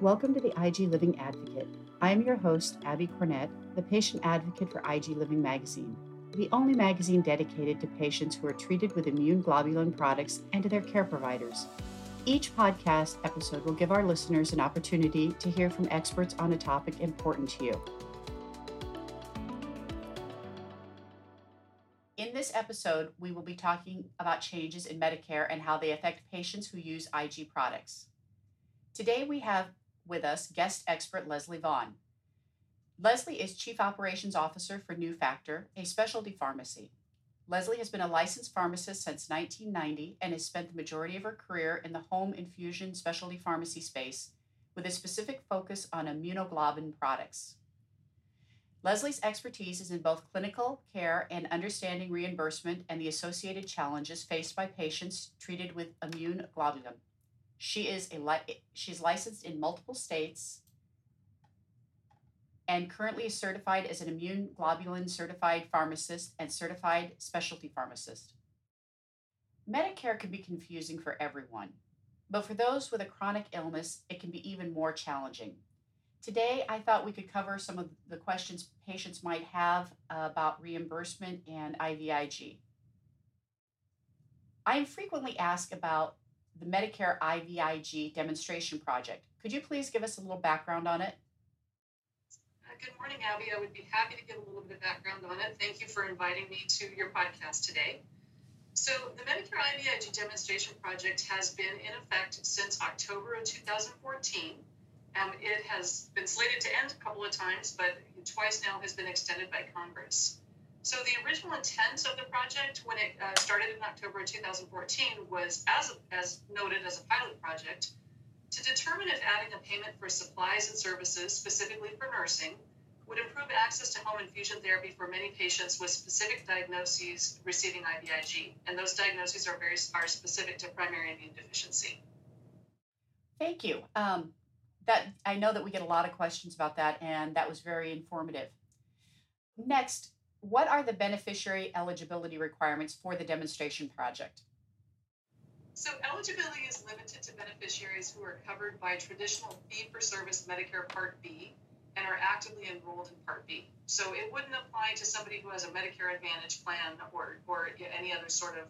Welcome to the IG Living Advocate. I am your host, Abby Cornett, the patient advocate for IG Living magazine, the only magazine dedicated to patients who are treated with immune globulin products and to their care providers. Each podcast episode will give our listeners an opportunity to hear from experts on a topic important to you. In this episode, we will be talking about changes in Medicare and how they affect patients who use IG products. Today, we have with us guest expert Leslie Vaughn. Leslie is Chief Operations Officer for NuFactor, a specialty pharmacy. Leslie has been a licensed pharmacist since 1990 and has spent the majority of her career in the home infusion specialty pharmacy space with a specific focus on immunoglobulin products. Leslie's expertise is in both clinical care and understanding reimbursement and the associated challenges faced by patients treated with immune globulin. She is a li- she's licensed in multiple states and currently is certified as an immune globulin certified pharmacist and certified specialty pharmacist. Medicare can be confusing for everyone, but for those with a chronic illness, it can be even more challenging. Today, I thought we could cover some of the questions patients might have about reimbursement and IVIG. I am frequently asked about the Medicare IVIG demonstration project. Could you please give us a little background on it? Uh, good morning, Abby. I would be happy to give a little bit of background on it. Thank you for inviting me to your podcast today. So, the Medicare IVIG demonstration project has been in effect since October of 2014. Um, it has been slated to end a couple of times, but twice now has been extended by Congress. So the original intent of the project, when it uh, started in October 2014, was as as noted as a pilot project to determine if adding a payment for supplies and services, specifically for nursing, would improve access to home infusion therapy for many patients with specific diagnoses receiving IVIG, and those diagnoses are very are specific to primary immune deficiency. Thank you. Um, that I know that we get a lot of questions about that, and that was very informative. Next, what are the beneficiary eligibility requirements for the demonstration project? So, eligibility is limited to beneficiaries who are covered by traditional fee for service Medicare Part B and are actively enrolled in Part B. So, it wouldn't apply to somebody who has a Medicare Advantage plan or, or any other sort of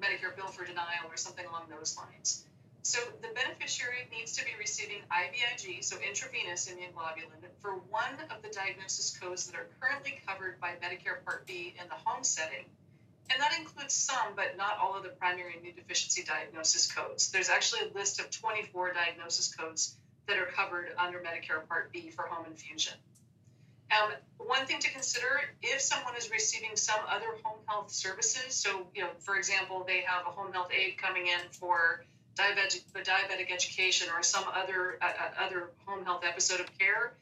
Medicare bill for denial or something along those lines. So the beneficiary needs to be receiving IVIG, so intravenous immune globulin, for one of the diagnosis codes that are currently covered by Medicare Part B in the home setting. And that includes some, but not all of the primary immune deficiency diagnosis codes. There's actually a list of 24 diagnosis codes that are covered under Medicare Part B for home infusion. Um, one thing to consider if someone is receiving some other home health services, so you know, for example, they have a home health aide coming in for diabetic, diabetic education or some other uh, other home health episode of care,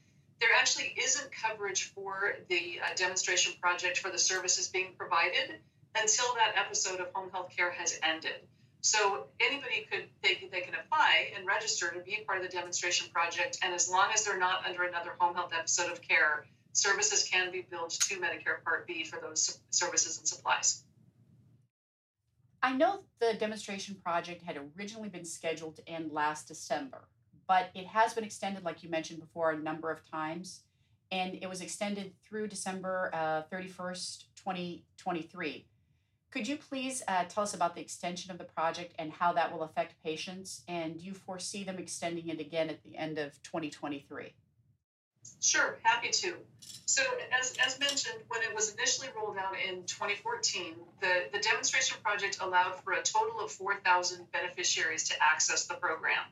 there actually isn't coverage for the uh, demonstration project for the services being provided until that episode of home health care has ended. So anybody could they, they can apply and register to be part of the demonstration project, and as long as they're not under another home health episode of care, services can be billed to Medicare Part B for those services and supplies. I know the demonstration project had originally been scheduled to end last December, but it has been extended, like you mentioned before, a number of times. And it was extended through December uh, 31st, 2023. Could you please uh, tell us about the extension of the project and how that will affect patients? And do you foresee them extending it again at the end of 2023? Sure, happy to. So, as, as mentioned, when it was initially rolled out in 2014, the, the demonstration project allowed for a total of 4,000 beneficiaries to access the program.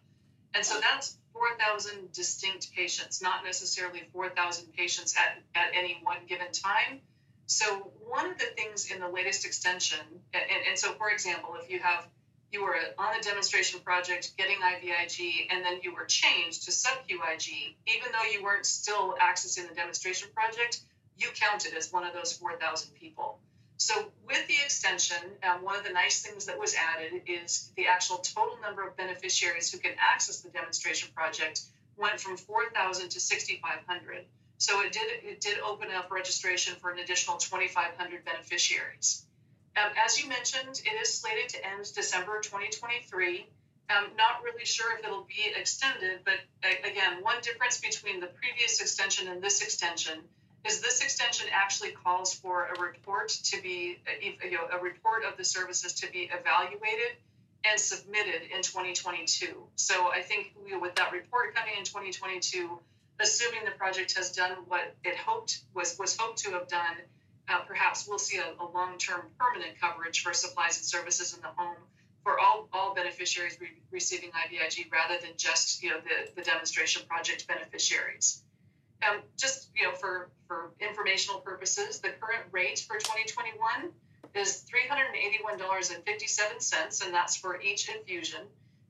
And so that's 4,000 distinct patients, not necessarily 4,000 patients at, at any one given time. So, one of the things in the latest extension, and, and so for example, if you have you were on a demonstration project getting IVIG, and then you were changed to sub-QIG, even though you weren't still accessing the demonstration project, you counted as one of those 4,000 people. So with the extension, um, one of the nice things that was added is the actual total number of beneficiaries who can access the demonstration project went from 4,000 to 6,500. So it did it did open up registration for an additional 2,500 beneficiaries. Um, as you mentioned, it is slated to end December 2023. I'm um, not really sure if it'll be extended, but uh, again, one difference between the previous extension and this extension is this extension actually calls for a report to be, uh, you know, a report of the services to be evaluated and submitted in 2022. So I think you know, with that report coming in 2022, assuming the project has done what it hoped was was hoped to have done, uh, perhaps we'll see a, a long-term permanent coverage for supplies and services in the home for all, all beneficiaries re- receiving IVIG rather than just you know the, the demonstration project beneficiaries. Um, just you know for for informational purposes, the current rate for 2021 is $381.57, and that's for each infusion.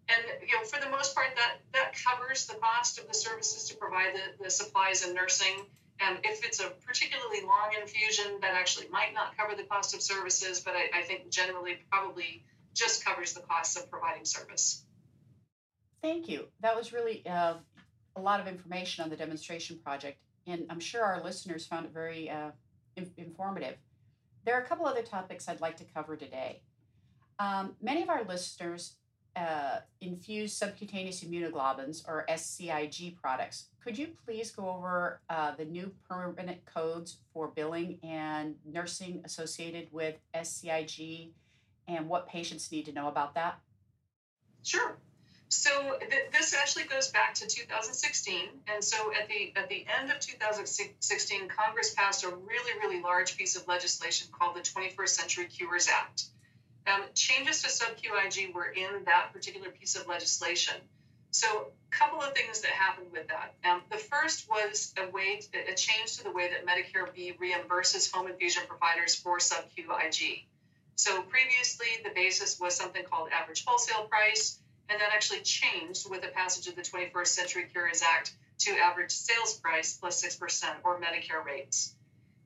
And you know, for the most part, that that covers the cost of the services to provide the, the supplies and nursing. And if it's a particularly long infusion, that actually might not cover the cost of services, but I, I think generally probably just covers the costs of providing service. Thank you. That was really uh, a lot of information on the demonstration project, and I'm sure our listeners found it very uh, in- informative. There are a couple other topics I'd like to cover today. Um, many of our listeners uh, infused subcutaneous immunoglobulins or SCIG products. Could you please go over uh, the new permanent codes for billing and nursing associated with SCIG and what patients need to know about that? Sure. So th- this actually goes back to 2016, and so at the at the end of 2016, Congress passed a really really large piece of legislation called the 21st Century Cures Act. Um, changes to sub-QIG were in that particular piece of legislation. So a couple of things that happened with that. Um, the first was a way to, a change to the way that Medicare B reimburses home infusion providers for sub-QIG. So previously, the basis was something called average wholesale price, and that actually changed with the passage of the 21st Century Cures Act to average sales price plus 6% or Medicare rates.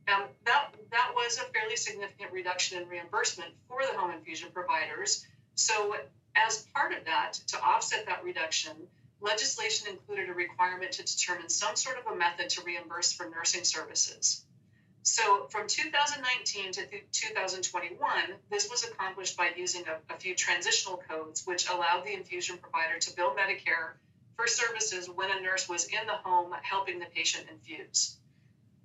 Um, that, that was a fairly significant reduction in reimbursement for the home infusion providers. So, as part of that, to offset that reduction, legislation included a requirement to determine some sort of a method to reimburse for nursing services. So from 2019 to 2021, this was accomplished by using a, a, few transitional codes, which allowed the infusion provider to bill Medicare for services when a nurse was in the home helping the patient infuse.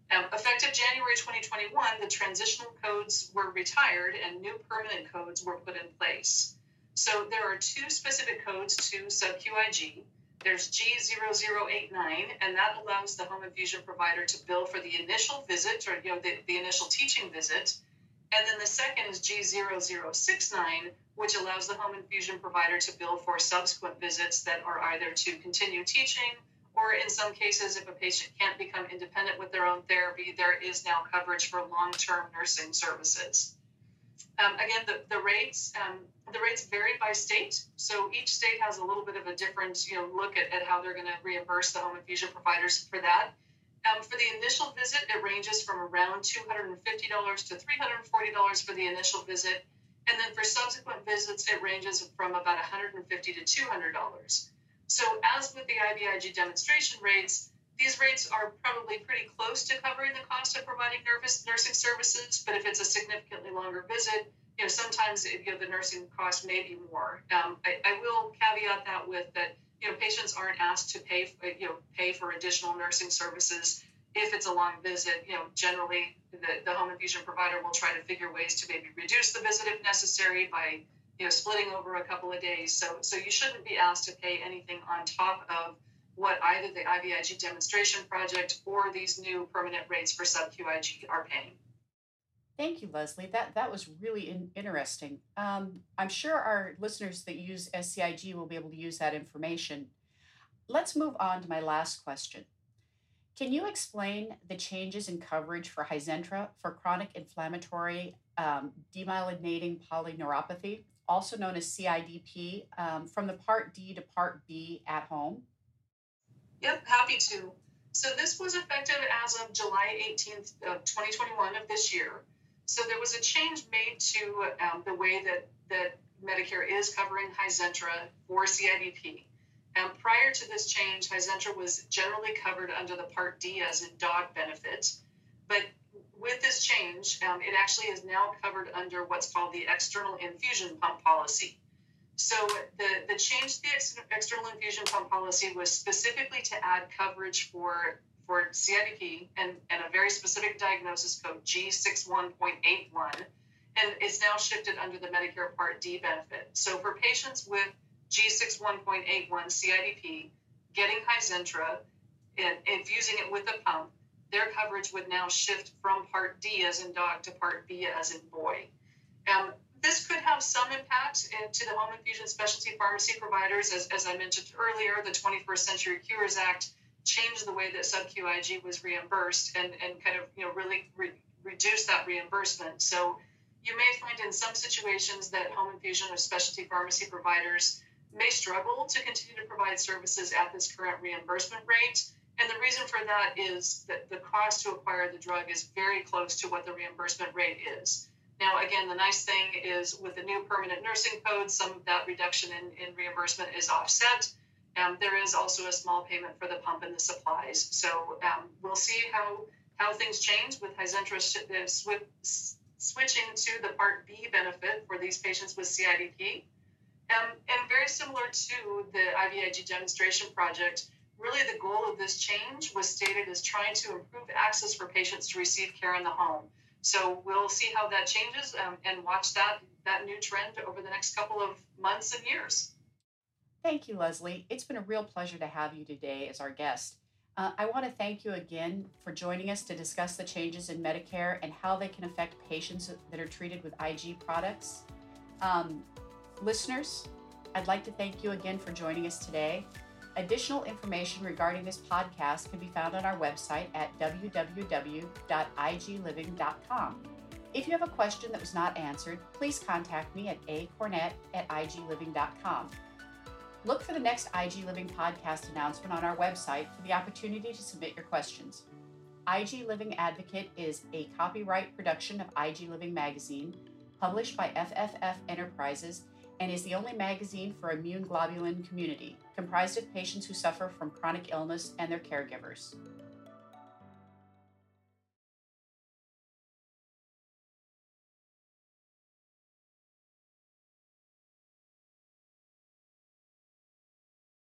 Now, effective January 2021, the transitional codes were retired and new permanent codes were put in place. So there are two specific codes to sub-QIG. There's G0089, and that allows the home infusion provider to bill for the initial visit or you know the, the initial teaching visit. And then the second is G0069, which allows the home infusion provider to bill for subsequent visits that are either to continue teaching or in some cases, if a patient can't become independent with their own therapy, there is now coverage for long-term nursing services. Um, again, the, the rates um, the rates vary by state, so each state has a little bit of a different you know look at, at how they're going to reimburse the home infusion providers for that. Um, for the initial visit, it ranges from around $250 to $340 for the initial visit, and then for subsequent visits, it ranges from about $150 to $200. So, as with the IVIG demonstration rates, these rates are probably pretty close to covering the cost of providing nervous nursing services, but if it's a significantly longer visit, you know, sometimes you know, the nursing cost may be more. Um, I, I, will caveat that with that, you know, patients aren't asked to pay, you know, pay for additional nursing services if it's a long visit. You know, generally the, the home infusion provider will try to figure ways to maybe reduce the visit if necessary by, you know, splitting over a couple of days. So, so you shouldn't be asked to pay anything on top of what either the IVIG demonstration project or these new permanent rates for sub-QIG are paying. Thank you, Leslie. That that was really in, interesting. Um, I'm sure our listeners that use SCIG will be able to use that information. Let's move on to my last question. Can you explain the changes in coverage for Hizentra for chronic inflammatory um, demyelinating polyneuropathy, also known as CIDP, um, from the Part D to Part B at home? Yep, happy to. So this was effective as of July 18th of 2021 of this year. So there was a change made to um, the way that, that Medicare is covering Hizentra for CIDP. And prior to this change, Hizentra was generally covered under the Part D as a dog benefit. But with this change, um, it actually is now covered under what's called the external infusion pump policy. So the, the change to the ex- external infusion pump policy was specifically to add coverage for for CIDP and, and a very specific diagnosis code G61.81, and it's now shifted under the Medicare Part D benefit. So for patients with G61.81 CIDP getting Hizentra and infusing it with a pump, their coverage would now shift from Part D as in dog to Part B as in boy. Um, this could have some impact to the home infusion specialty pharmacy providers. As, as I mentioned earlier, the 21st Century Cures Act changed the way that sub-QIG was reimbursed and, and kind of you know really re- reduce that reimbursement. So you may find in some situations that home infusion or specialty pharmacy providers may struggle to continue to provide services at this current reimbursement rate. And the reason for that is that the cost to acquire the drug is very close to what the reimbursement rate is. Now, again, the nice thing is with the new permanent nursing code, some of that reduction in, in reimbursement is offset. Um, there is also a small payment for the pump and the supplies. So um, we'll see how how things change with Hizentra uh, switching to the Part B benefit for these patients with CIDP. Um, and very similar to the IVIG demonstration project, really the goal of this change was stated as trying to improve access for patients to receive care in the home. So we'll see how that changes um, and watch that that new trend over the next couple of months and years. Thank you, Leslie. It's been a real pleasure to have you today as our guest. Uh, I want to thank you again for joining us to discuss the changes in Medicare and how they can affect patients that are treated with IG products. Um, listeners, I'd like to thank you again for joining us today. Additional information regarding this podcast can be found on our website at www.igliving.com. If you have a question that was not answered, please contact me at acornett at igliving.com. Look for the next IG Living podcast announcement on our website for the opportunity to submit your questions. IG Living Advocate is a copyright production of IG Living magazine, published by FFF Enterprises, and is the only magazine for immune globulin community, comprised of patients who suffer from chronic illness and their caregivers.